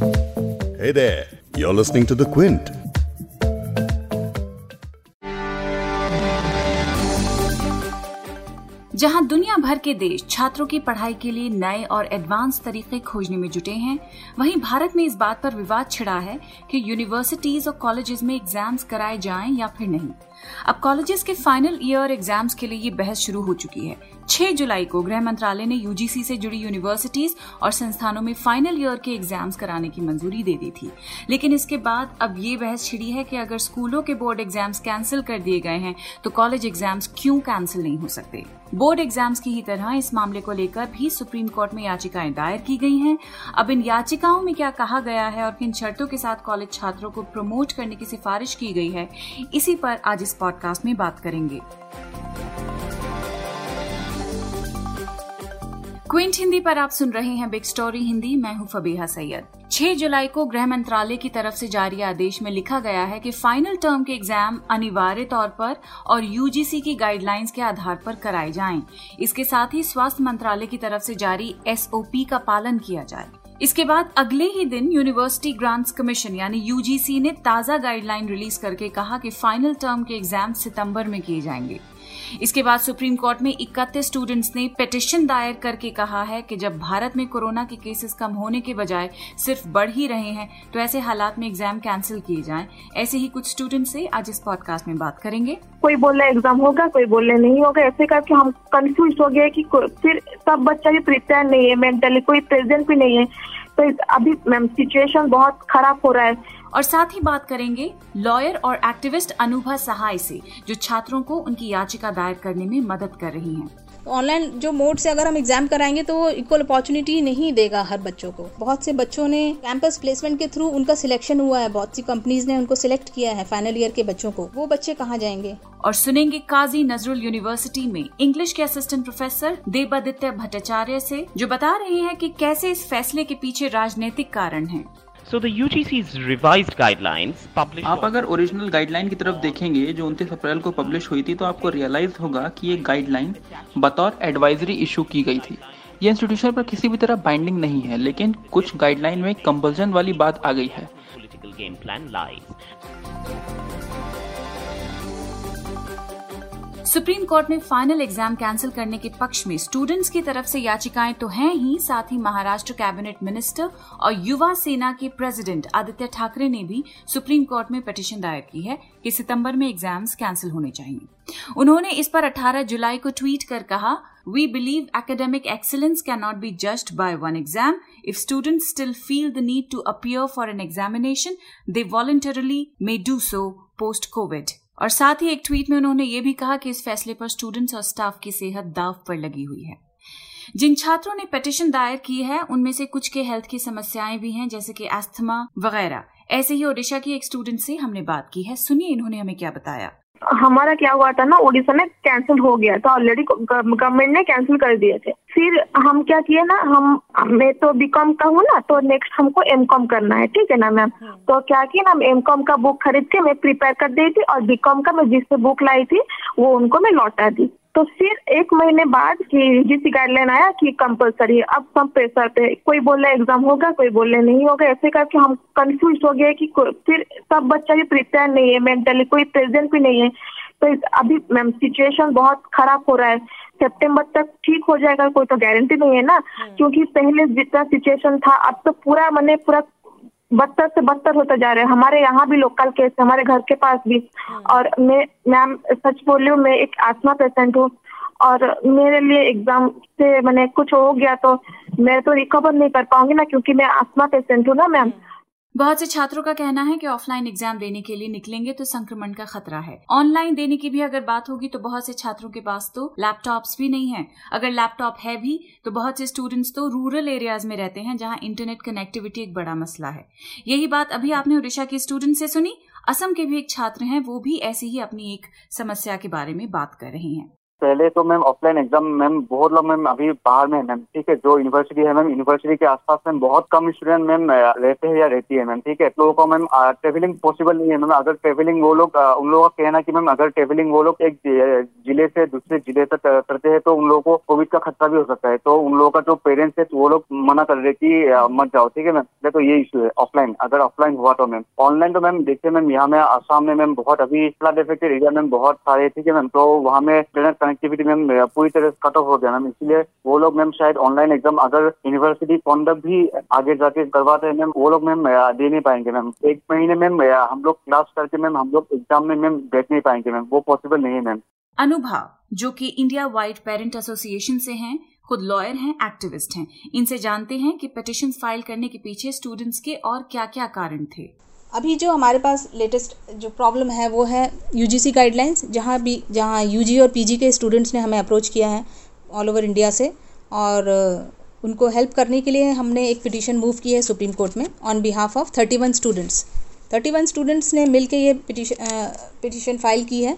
Hey there, you're listening to The Quint. जहाँ दुनिया भर के देश छात्रों की पढ़ाई के लिए नए और एडवांस तरीके खोजने में जुटे हैं वहीं भारत में इस बात पर विवाद छिड़ा है कि यूनिवर्सिटीज और कॉलेजेस में एग्ज़ाम्स कराए जाएँ या फिर नहीं अब कॉलेजेस के फाइनल ईयर एग्ज़ाम्स के लिए ये बहस शुरू हो चुकी है। 6 जुलाई को गृह मंत्रालय ने यूजीसी से जुड़ी यूनिवर्सिटीज और संस्थानों में फाइनल ईयर के एग्ज़ाम्स कराने की मंजूरी दे दी थी। लेकिन इसके बाद अब ये बहस छिड़ी है कि अगर स्कूलों के बोर्ड एग्ज़ाम्स कैंसिल कर दिए गए हैं तो कॉलेज एग्ज़ाम्स क्यों कैंसिल नहीं हो सकते? बोर्ड एग्ज़ाम्स की ही तरह इस मामले को लेकर भी सुप्रीम कोर्ट में याचिकाएँ दायर की गई हैं। अब इन याचिकाओं में क्या कहा गया है और किन शर्तों के साथ कॉलेज छात्रों को प्रमोट करने की सिफारिश की गई है, इसी पर आज इस पॉडकास्ट में बात करेंगे। क्विंट हिंदी पर आप सुन रहे हैं बिग स्टोरी हिंदी मैं हूँ फबीहा सैयद। 6 जुलाई को गृह मंत्रालय की तरफ़ से जारी आदेश में लिखा गया है कि फाइनल टर्म के एग्ज़ाम अनिवार्य तौर पर और यूजीसी की गाइडलाइंस के आधार पर कराए जाएँ। इसके साथ ही स्वास्थ्य मंत्रालय की तरफ़ से जारी एसओपी का पालन किया जाए। इसके बाद अगले ही दिन यूनिवर्सिटी ग्रांट्स कमीशन यानी यूजीसी ने ताज़ा गाइडलाइन रिलीज़ करके कहा कि फाइनल टर्म के एग्ज़ाम सितंबर में किए जाएँगे। इसके बाद सुप्रीम कोर्ट में 31 स्टूडेंट्स ने पिटिशन दायर करके कहा है कि जब भारत में कोरोना के केसेस कम होने के बजाय सिर्फ़ बढ़ ही रहे हैं तो ऐसे हालात में एग्ज़ाम कैंसिल किए जाएँ। ऐसे ही कुछ स्टूडेंट से आज इस पॉडकास्ट में बात करेंगे। कोई बोल रहा है एग्ज़ाम होगा, कोई बोल रहे नहीं होगा। ऐसे करके हम कंफ्यूज हो गए कि फिर सब बच्चा भी प्रिपेयर नहीं है मेंटली कोई प्रेजेंट भी नहीं है। तो अभी मैम सिचुएशन बहुत खराब हो रहा है। और साथ ही बात करेंगे लॉयर और एक्टिविस्ट अनुभा सहाय से जो छात्रों को उनकी याचिका दायर करने में मदद कर रही हैं। ऑनलाइन जो मोड से अगर हम एग्ज़ाम कराएँगे तो वो इक्वल अपॉर्चुनिटी नहीं देगा हर बच्चों को। बहुत से बच्चों ने कैंपस प्लेसमेंट के थ्रू उनका सिलेक्शन हुआ है बहुत सी कंपनीज़ ने उनको सिलेक्ट किया है फाइनल ईयर के बच्चों को। वो बच्चे कहाँ जाएँगे? और सुनेंगे काजी नजरुल यूनिवर्सिटी में इंग्लिश के असिस्टेंट प्रोफेसर देवादित्य भट्टाचार्य से जो बता रहे हैं कि कैसे इस फैसले के पीछे राजनीतिक कारण है। So the UGC's revised guidelines published आप अगर ओरिजिनल गाइडलाइन की तरफ़ देखेंगे जो उनतीस अप्रैल को पब्लिश हुई थी तो आपको रियलाइज़ होगा कि ये गाइडलाइन बतौर एडवाइजरी इशू की गई थी। ये इंस्टीट्यूशन पर किसी भी तरह बाइंडिंग नहीं है लेकिन कुछ गाइडलाइन में कंपल्सन वाली बात आ गई है। सुप्रीम कोर्ट में फाइनल एग्ज़ाम कैंसिल करने के पक्ष में स्टूडेंट्स की तरफ़ से याचिकाएँ तो हैं ही, साथ ही महाराष्ट्र कैबिनेट मिनिस्टर और युवा सेना के प्रेसिडेंट आदित्य ठाकरे ने भी सुप्रीम कोर्ट में पिटिशन दायर की है कि सितंबर में एग्ज़ाम्स कैंसिल होने चाहिए। उन्होंने इस पर 18 जुलाई को ट्वीट कर कहा we believe academic excellence can not be just by one exam if students still feel the need to appear for an examination they voluntarily may do so post COVID और साथ ही एक ट्वीट में उन्होंने ये भी कहा कि इस फैसले पर स्टूडेंट्स और स्टाफ की सेहत दाव पर लगी हुई है। जिन छात्रों ने पिटिशन दायर की है, उनमें से कुछ के हेल्थ की समस्याएँ भी हैं, जैसे कि एस्थमा वगैरह। ऐसे ही ओडिशा की एक स्टूडेंट से हमने बात की है। सुनिए इन्होंने हमें क्या बताया। हमारा क्या हुआ था ना ओडिशा में कैंसिल हो गया था ऑलरेडी गवर्नमेंट ने कैंसिल कर दिए थे। फिर हम क्या किए ना हम मैं तो बीकॉम का हूँ ना तो नेक्स्ट हमको एम कॉम करना है ठीक है ना मैम हाँ। तो क्या किया ना एम कॉम का बुक खरीद के मैं प्रिपेयर कर दी थी और बीकॉम का मैं जिससे बुक लाई थी वो उनको मैं लौटा दी। तो फिर एक महीने बाद कि जिस गाइडलाइन आया कि कंपलसरी अब सब प्रेशर पे कोई बोल रहा एग्ज़ाम होगा कोई बोल रहे नहीं होगा ऐसे करके हम कंफ्यूज हो गए कि फिर सब बच्चा भी प्रिपेयर नहीं है मेंटली कोई प्रेजेंट भी नहीं है। तो अभी मैम सिचुएशन बहुत खराब हो रहा है। सितंबर तक ठीक हो जाएगा कोई तो गारंटी नहीं है ना। हम्म। क्योंकि पहले जितना सिचुएशन था अब तो पूरा मैंने पूरा बदतर से बदतर होता जा रहा है हमारे यहाँ भी लोकल केस है हमारे घर के पास भी हाँ। और मैं मैम सच बोल रही हूँ मैं एक आसमा पेशेंट हूँ और मेरे लिए एग्ज़ाम से मैंने कुछ हो गया तो मैं तो रिकवर नहीं कर पाऊँगी ना क्योंकि मैं आसमा पेशेंट हूँ ना मैम हम्म। बहुत से छात्रों का कहना है कि ऑफलाइन एग्ज़ाम देने के लिए निकलेंगे तो संक्रमण का खतरा है। ऑनलाइन देने की भी अगर बात होगी तो बहुत से छात्रों के पास तो लैपटॉप्स भी नहीं है। अगर लैपटॉप है भी तो बहुत से स्टूडेंट्स तो रूरल एरियाज़ में रहते हैं, जहाँ इंटरनेट कनेक्टिविटी एक बड़ा मसला है। यही बात अभी आपने उड़ीसा के स्टूडेंट से सुनी। असम के भी एक छात्र हैं, वो भी ऐसी ही अपनी एक समस्या के बारे में बात कर रहे हैं। पहले तो मैम ऑफलाइन एग्ज़ाम मैम, बहुत लोग मैम अभी बाहर में है मैम, ठीक है? जो यूनिवर्सिटी है मैम यूनिवर्सिटी के आसपास मैम बहुत कम स्टूडेंट मैम रहते हैं या रहती है मैम, ठीक है? लोगों को मैम ट्रेवलिंग पॉसिबल नहीं है मैम। अगर ट्रेवलिंग वो लोग उन लोगों का कहना कि मैम, अगर ट्रेवलिंग वो लोग एक ज़िले से दूसरे ज़िले तक करते हैं तो उन लोगों को कोविड का खतरा भी हो सकता है। तो उन लोगों का जो पेरेंट्स है, वो लोग मना कर रहे की मत जाओ, ठीक है मैम? तो ये इशू है ऑफलाइन अगर ऑफलाइन हुआ तो मैम। ऑनलाइन तो मैम, देखिए मैम, यहाँ में आसाम में मैम बहुत अभी फ्लड इफेक्टेड एरिया में बहुत सारे, ठीक है मैम? तो वहाँ में कनेक्टिविटी मैम पूरी तरह कट ऑफ़ हो गया मैम इसलिए वो लोग मैम शायद ऑनलाइन एग्ज़ाम अगर यूनिवर्सिटी कॉन्डक्ट भी आगे जाके करवाते हैं मैम वो लोग मैम दे नहीं पाएँगे मैम एक महीने मैम हम लोग क्लास करके मैम हम लोग एग्ज़ाम में मैम बैठ नहीं पाएँगे मैम वो पॉसिबल नहीं है मैम अनुभव जो कि इंडिया वाइड पेरेंट एसोसिएशन से हैं, खुद लॉयर हैं एक्टिविस्ट हैं। इनसे जानते हैं कि पिटिशन फ़ाइल करने के पीछे स्टूडेंट्स के और क्या क्या कारण थे। अभी जो हमारे पास लेटेस्ट जो प्रॉब्लम है, वो है यूजीसी गाइडलाइंस जहाँ भी, जहाँ यूजी और पीजी के स्टूडेंट्स ने हमें अप्रोच किया है ऑल ओवर इंडिया से और उनको हेल्प करने के लिए हमने एक पिटीशन मूव की है सुप्रीम कोर्ट में on behalf of thirty one students thirty one students ने मिल के ये पिटीशन फ़ाइल की है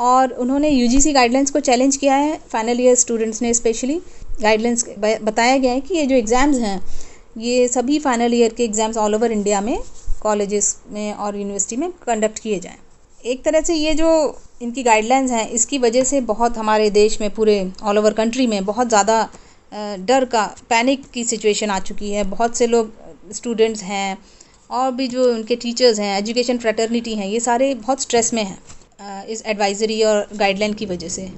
और उन्होंने यूजीसी गाइडलाइंस को चैलेंज किया है फाइनल ईयर स्टूडेंट्स ने स्पेशली गाइडलाइंस बताया गया है कि ये जो एग्ज़ाम्स हैं, ये सभी फाइनल ईयर के एग्ज़ाम्स ऑल ओवर इंडिया में कॉलेजेस में और यूनिवर्सिटी में कंडक्ट किए जाएँ। एक तरह से ये जो इनकी गाइडलाइंस हैं, इसकी वजह से बहुत हमारे देश में, पूरे ऑल ओवर कंट्री में बहुत ज़्यादा डर का पैनिक की सिचुएशन आ चुकी है। बहुत से लोग स्टूडेंट्स हैं और भी जो उनके टीचर्स हैं एजुकेशन फ्रेटर्निटी हैं, ये सारे बहुत स्ट्रेस में हैं इस एडवाइज़री और गाइडलाइन की वजह से।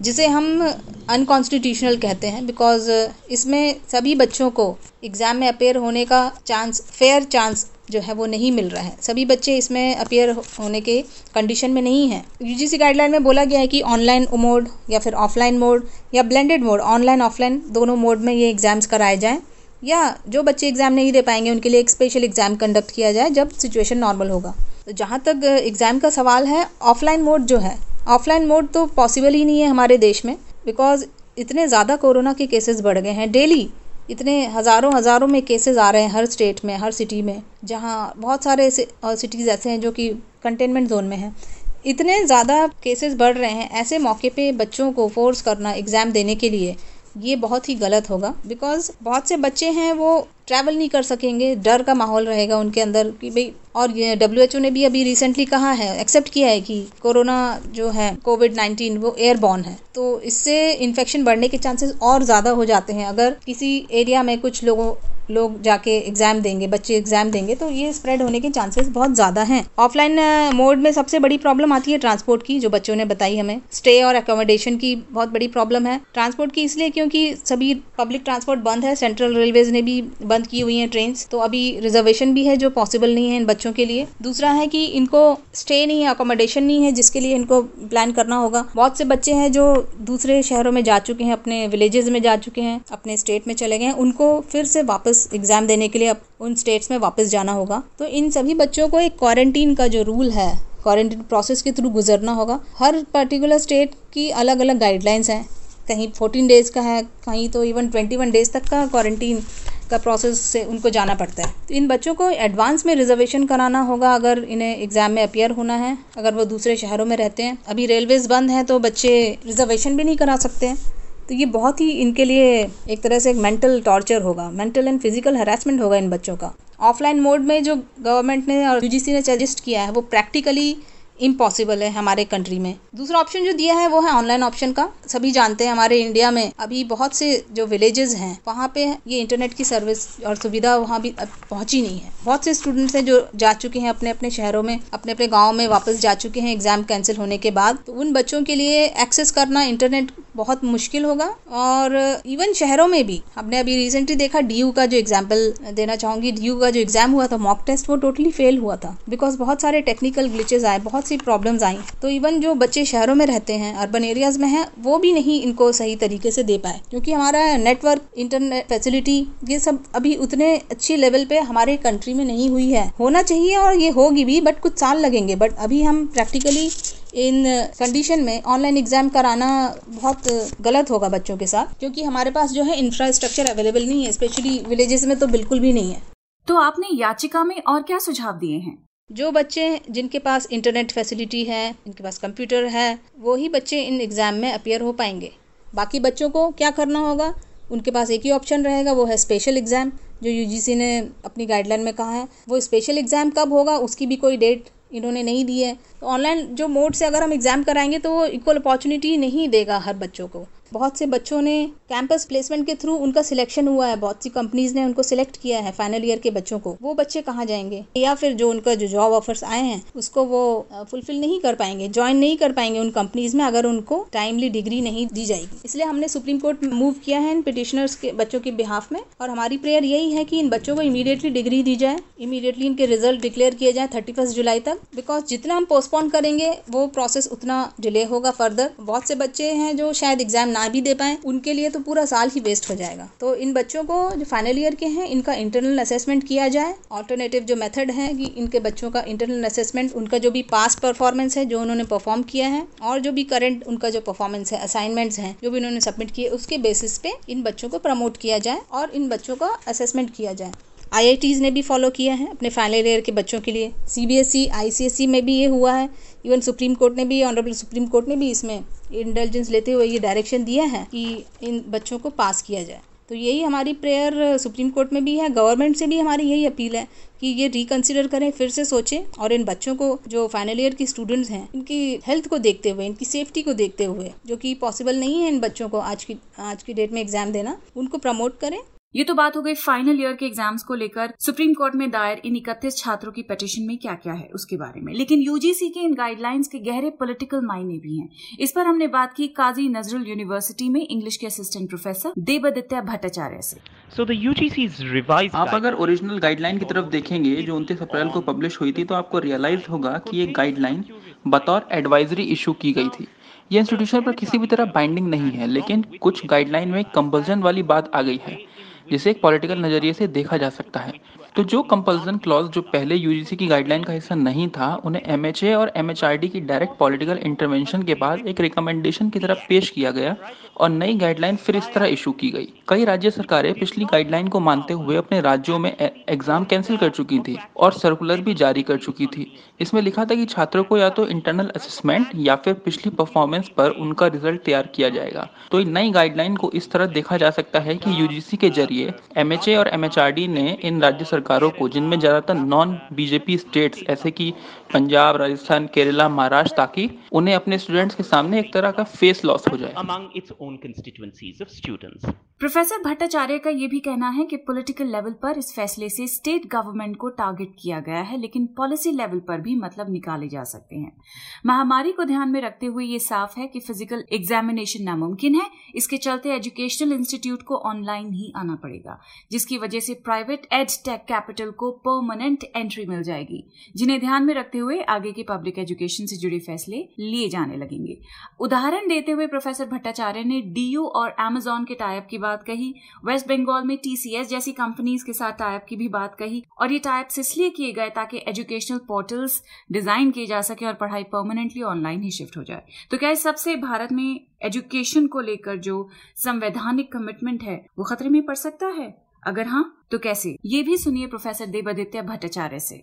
जिसे हम अनकॉन्स्टिट्यूशनल कहते हैं बिकॉज़ इसमें सभी बच्चों को एग्ज़ाम में अपेयर होने का चांस फेयर चांस जो है वो नहीं मिल रहा है। सभी बच्चे इसमें अपेयर होने के कंडीशन में नहीं हैं। यूजीसी गाइडलाइन में बोला गया है कि ऑनलाइन मोड या फिर ऑफलाइन मोड या ब्लेंडेड मोड ऑनलाइन ऑफलाइन दोनों मोड में ये एग्ज़ाम्स कराए जाएँ। या जो बच्चे एग्ज़ाम नहीं दे पाएँगे, उनके लिए एक स्पेशल एग्ज़ाम कंडक्ट किया जाए जब सिचुएशन नॉर्मल होगा। तो जहाँ तक एग्ज़ाम का सवाल है ऑफलाइन मोड जो है ऑफलाइन मोड तो पॉसिबल ही नहीं है हमारे देश में बिकॉज़ इतने ज़्यादा कोरोना के केसेस बढ़ गए हैं। डेली इतने हज़ारों हज़ारों में केसेस आ रहे हैं हर स्टेट में, हर सिटी में, जहाँ बहुत सारे सिटीज़ ऐसे हैं जो कि कंटेनमेंट जोन में हैं। इतने ज़्यादा केसेस बढ़ रहे हैं ऐसे मौके पे बच्चों को फोर्स करना एग्ज़ाम देने के लिए। ये बहुत ही गलत होगा। बिकॉज़ बहुत से बच्चे हैं, वो ट्रैवल नहीं कर सकेंगे। डर का माहौल रहेगा उनके अंदर कि भाई, और डब्ल्यू एच ओ ने भी अभी रिसेंटली कहा है एक्सेप्ट किया है कि कोरोना जो है कोविड नाइन्टीन वो एयरबॉर्न है। तो इससे इन्फेक्शन बढ़ने के चांसेस और ज़्यादा हो जाते हैं। अगर किसी एरिया में कुछ लोगों लोग जाके एग्ज़ाम देंगे, बच्चे एग्ज़ाम देंगे तो ये स्प्रेड होने के चांसेस बहुत ज़्यादा हैं। ऑफलाइन मोड में सबसे बड़ी प्रॉब्लम आती है ट्रांसपोर्ट की, जो बच्चों ने बताई हमें। स्टे और अकोमोडेशन की बहुत बड़ी प्रॉब्लम है। ट्रांसपोर्ट की इसलिए क्योंकि सभी पब्लिक ट्रांसपोर्ट बंद है सेंट्रल रेलवेज ने भी बंद की हुई हैं ट्रेन तो अभी रिजर्वेशन भी है जो पॉसिबल नहीं है इन बच्चों के लिए। दूसरा है कि इनको स्टे नहीं है अकोमोडेशन नहीं है, जिसके लिए इनको प्लान करना होगा। बहुत से बच्चे हैं जो दूसरे शहरों में जा चुके हैं, अपने विलेजेस में जा चुके हैं, अपने स्टेट में चले गए हैं, उनको फिर से वापस वापस एग्ज़ाम देने के लिए उन स्टेट्स में वापस जाना होगा। तो इन सभी बच्चों को एक क्वारंटीन का जो रूल है क्वारंटीन प्रोसेस के थ्रू गुजरना होगा। हर पर्टिकुलर स्टेट की अलग अलग गाइडलाइंस हैं। कहीं फोर्टीन डेज़ का है, कहीं तो इवन ट्वेंटी वन डेज़ तक का क्वारंटीन का प्रोसेस से उनको जाना पड़ता है। तो इन बच्चों को एडवांस में रिजर्वेशन कराना होगा अगर इन्हें एग्ज़ाम में अपियर होना है। अगर वो दूसरे शहरों में रहते हैं। अभी रेलवेज़ बंद हैं तो बच्चे रिजर्वेशन भी नहीं करा सकते। हैं तो ये बहुत ही इनके लिए एक तरह से एक मेंटल टॉर्चर होगा मेंटल एंड फ़िज़िकल हरासमेंट होगा इन बच्चों का। ऑफलाइन मोड में जो गवर्नमेंट ने और यूजीसी ने सजेस्ट किया है, वो प्रैक्टिकली इम्पॉसिबल है हमारे कंट्री में। दूसरा ऑप्शन जो दिया है वो है ऑनलाइन ऑप्शन का। सभी जानते हैं हमारे इंडिया में अभी बहुत से जो विलेजेस हैं, वहाँ पे ये इंटरनेट की सर्विस और सुविधा वहाँ भी पहुँची नहीं है। बहुत से स्टूडेंट्स हैं जो जा चुके हैं अपने अपने शहरों में, अपने अपने गाँव में वापस जा चुके हैं एग्ज़ाम कैंसिल होने के बाद। तो उन बच्चों के लिए एक्सेस करना इंटरनेट बहुत मुश्किल होगा। और इवन शहरों में भी, हमने अभी रिसेंटली देखा DU का जो एग्ज़ाम्पल देना चाहूँगी। DU का जो एग्ज़ाम हुआ था मॉक टेस्ट वो टोटली फेल हुआ था। बिकॉज़ बहुत सारे टेक्निकल ग्लिचेज आए, बहुत सी प्रॉब्लम्स आई। तो इवन जो बच्चे शहरों में रहते हैं अर्बन एरियाज़ में हैं, वो भी नहीं इनको सही तरीके से दे पाए। क्योंकि हमारा नेटवर्क इंटरनेट फैसिलिटी ये सब अभी उतने अच्छी लेवल पे हमारे कंट्री में नहीं हुई है। होना चाहिए और ये होगी भी बट कुछ साल लगेंगे। बट अभी हम प्रैक्टिकली इन कंडीशन में ऑनलाइन एग्ज़ाम कराना बहुत गलत होगा बच्चों के साथ। क्योंकि हमारे पास जो है इंफ्रास्ट्रक्चर अवेलेबल नहीं है स्पेशली विलेजेस में तो बिल्कुल भी नहीं है। तो आपने याचिका में और क्या सुझाव दिए हैं? जो बच्चे जिनके पास इंटरनेट फैसिलिटी है जिनके पास कंप्यूटर है वो ही बच्चे इन एग्ज़ाम में अपियर हो पाएँगे। बाकी बच्चों को क्या करना होगा? उनके पास एक ही ऑप्शन रहेगा, वो है स्पेशल एग्ज़ाम जो यूजीसी ने अपनी गाइडलाइन में कहा है। वो स्पेशल एग्ज़ाम कब होगा, उसकी भी कोई डेट इन्होंने नहीं दी है। तो ऑनलाइन जो मोड से अगर हम एग्ज़ाम कराएँगे तो वो इक्वल अपॉर्चुनिटी नहीं देगा हर बच्चों को। बहुत से बच्चों ने कैंपस प्लेसमेंट के थ्रू उनका सिलेक्शन हुआ है। बहुत सी कंपनीज़ ने उनको सिलेक्ट किया है फाइनल ईयर के बच्चों को। वो बच्चे कहाँ जाएँगे? या फिर जो उनका जो जॉब ऑफर्स आए हैं, उसको वो फुलफिल नहीं कर पाएँगे ज्वाइन नहीं कर पाएँगे उन कंपनीज़ में अगर उनको टाइमली डिग्री नहीं दी जाएगी। इसलिए हमने सुप्रीम कोर्ट मूव किया है इन पिटिशनर्स के, बच्चों के बिहाफ में। और हमारी प्रेयर यही है कि इन बच्चों को इमीडिएटली डिग्री दी जाए। इमीडिएटली इनके रिज़ल्ट डिक्लेयर किए जाए थर्टी जुलाई तक। बिकॉज़ जितना हम पोस्टपोन करेंगे, वो प्रोसेस उतना डिले होगा फर्दर बहुत से बच्चे हैं जो शायद एग्ज़ाम ना भी दे पाए, उनके लिए तो पूरा साल ही वेस्ट हो जाएगा। तो इन बच्चों को जो फाइनल ईयर के हैं, इनका इंटरनल असेसमेंट किया जाए। ऑल्टरनेटिव जो मेथड है कि इनके बच्चों का इंटरनल असेसमेंट उनका जो भी पास परफॉर्मेंस है, जो उन्होंने परफॉर्म किया है, और जो भी करंट उनका जो परफॉर्मेंस है असाइनमेंट्स हैं, जो भी उन्होंने सबमिट किए, उसके बेसिस पे इन बच्चों को प्रमोट किया जाए और इन बच्चों का असेसमेंट किया जाए। आईआईटीज़ ने भी फॉलो किया है, अपने फाइनल ईयर के बच्चों के लिए। सीबीएसई आईसीएसई में भी ये हुआ है। इवन सुप्रीम कोर्ट ने भी ऑनरेबल सुप्रीम कोर्ट ने भी इसमें इंटेलिजेंस लेते हुए ये डायरेक्शन दिया है कि इन बच्चों को पास किया जाए। तो यही हमारी प्रेयर सुप्रीम कोर्ट में भी है। गवर्नमेंट से भी हमारी यही अपील है कि ये रिकंसिडर करें, फिर से सोचें और इन बच्चों को, जो फाइनल ईयर की स्टूडेंट्स हैं, इनकी हेल्थ को देखते हुए, इनकी सेफ्टी को देखते हुए, जो कि पॉसिबल नहीं है इन बच्चों को आज की आज की डेट में एग्ज़ाम देना, उनको प्रमोट करें। ये तो बात हो गई फाइनल ईयर के एग्ज़ाम्स को लेकर सुप्रीम कोर्ट में दायर इन इकतीस छात्रों की पिटिशन में क्या क्या है उसके बारे में। लेकिन यूजीसी के इन गाइडलाइंस के गहरे पॉलिटिकल मायने भी हैं। इस पर हमने बात की काजी नजरुल यूनिवर्सिटी में इंग्लिश के असिस्टेंट प्रोफेसर देवदित्य भट्टाचार्य से। So the UGC's revised आप अगर ओरिजिनल गाइडलाइन की तरफ़ देखेंगे जो उनतीस अप्रैल को पब्लिश हुई थी तो आपको रियलाइज़ होगा कि ये गाइडलाइन बतौर एडवाइजरी इशू की गई थी। ये इंस्टीट्यूशन पर किसी भी तरह बाइंडिंग नहीं है लेकिन कुछ गाइडलाइन में कंपल्जन वाली बात आ गई है। जिसे एक पॉलिटिकल नज़रिए से देखा जा सकता है। तो जो कंपल्सन क्लॉज जो पहले यूजीसी की गाइडलाइन का हिस्सा नहीं था, उन्हें एमएचए और एमएचआरडी की डायरेक्ट पॉलिटिकल इंटरवेंशन के बाद एक रिकमेंडेशन की तरफ़ पेश किया गया और नई गाइडलाइन फिर इस तरह इशू की गई। कई राज्य सरकारें पिछली गाइडलाइन को मानते हुए अपने राज्यों में एग्ज़ाम कैंसिल कर चुकी थी और सर्कुलर भी जारी कर चुकी थी। इसमें लिखा था कि छात्रों को या तो इंटरनल असेसमेंट या फिर पिछली परफॉर्मेंस पर उनका रिज़ल्ट तैयार किया जाएगा। तो नई गाइडलाइन को इस तरह देखा जा सकता है कि यूजीसी के ज़रिए एमएचए और एमएचआरडी ने इन राज्य सरकारों को जिनमें ज़्यादातर नॉन बीजेपी स्टेट्स ऐसे कि पंजाब राजस्थान केरला महाराष्ट्र ताकि उन्हें अपने स्टूडेंट्स के सामने एक तरह का फेस लॉस हो जाए। Among its own constituencies of students. Professor Bhattacharya का ये भी कहना है कि पॉलिटिकल लेवल पर इस फैसले से स्टेट गवर्नमेंट को टारगेट किया गया है लेकिन पॉलिसी लेवल पर भी मतलब निकाले जा सकते हैं। महामारी को ध्यान में रखते हुए ये साफ़ है कि फ़िज़िकल एग्जामिनेशन नामुमकिन है। इसके चलते एजुकेशनल इंस्टीट्यूट को ऑनलाइन ही आना पड़ेगा जिसकी वजह से प्राइवेट एड टेक कैपिटल को परमानेंट एंट्री मिल जाएगी, जिन्हें ध्यान में रखते हुए आगे के पब्लिक एजुकेशन से जुड़े फैसले लिए जाने लगेंगे। उदाहरण देते हुए प्रोफेसर भट्टाचार्य ने डीयू और एमेजॉन के टाइप की बात कही वेस्ट बंगाल में टीसीएस जैसी कंपनीज़ के साथ टाइप की भी बात कही, और ये टाइप्स इसलिए किए गए ताकि एजुकेशनल पोर्टल्स डिज़ाइन किए जा सके और पढ़ाई परमानेंटली ऑनलाइन ही शिफ्ट हो जाए। तो क्या इस सबसे भारत में एजुकेशन को लेकर जो संवैधानिक कमिटमेंट है, वो खतरे में पड़ सकता है? अगर हाँ तो कैसे? ये भी सुनिए प्रोफेसर देवादित्य भट्टाचार्य से।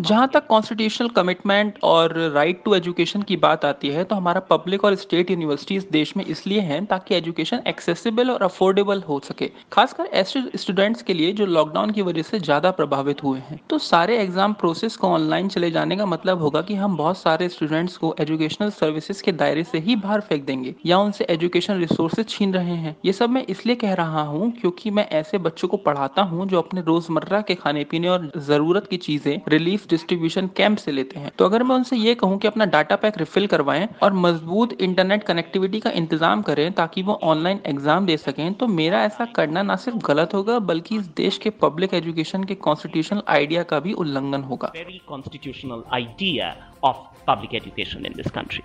जहाँ तक कॉन्स्टिट्यूशनल कमिटमेंट और राइट टू एजुकेशन की बात आती है तो हमारा पब्लिक और स्टेट यूनिवर्सिटीज देश में इसलिए हैं ताकि एजुकेशन एक्सेसिबल और अफोर्डेबल हो सके। खासकर ऐसे स्टूडेंट्स के लिए जो लॉकडाउन की वजह से ज़्यादा प्रभावित हुए हैं। तो सारे एग्ज़ाम प्रोसेस को ऑनलाइन चले जाने का मतलब होगा कि हम बहुत सारे स्टूडेंट्स को एजुकेशनल सर्विसेज़ के दायरे से ही बाहर फेंक देंगे या उनसे एजुकेशन रिसोर्सेज छीन रहे हैं। ये सब मैं इसलिए कह रहा हूँ क्योंकि मैं ऐसे बच्चों को पढ़ाता हूँ जो अपने रोज़मर्रा के खाने पीने और ज़रूरत की चीज़ें रिलीफ डिस्ट्रीब्यूशन कैंप से लेते हैं तो अगर मैं उनसे ये कहूँ कि अपना डाटा पैक रिफिल करवाएँ और मज़बूत इंटरनेट कनेक्टिविटी का इंतज़ाम करें ताकि वो ऑनलाइन एग्ज़ाम दे सकें तो मेरा ऐसा करना ना सिर्फ़ गलत होगा, बल्कि इस देश के पब्लिक एजुकेशन के कॉन्स्टिट्यूशनल आइडिया का भी उल्लंघन होगा very constitutional idea of public education in this country.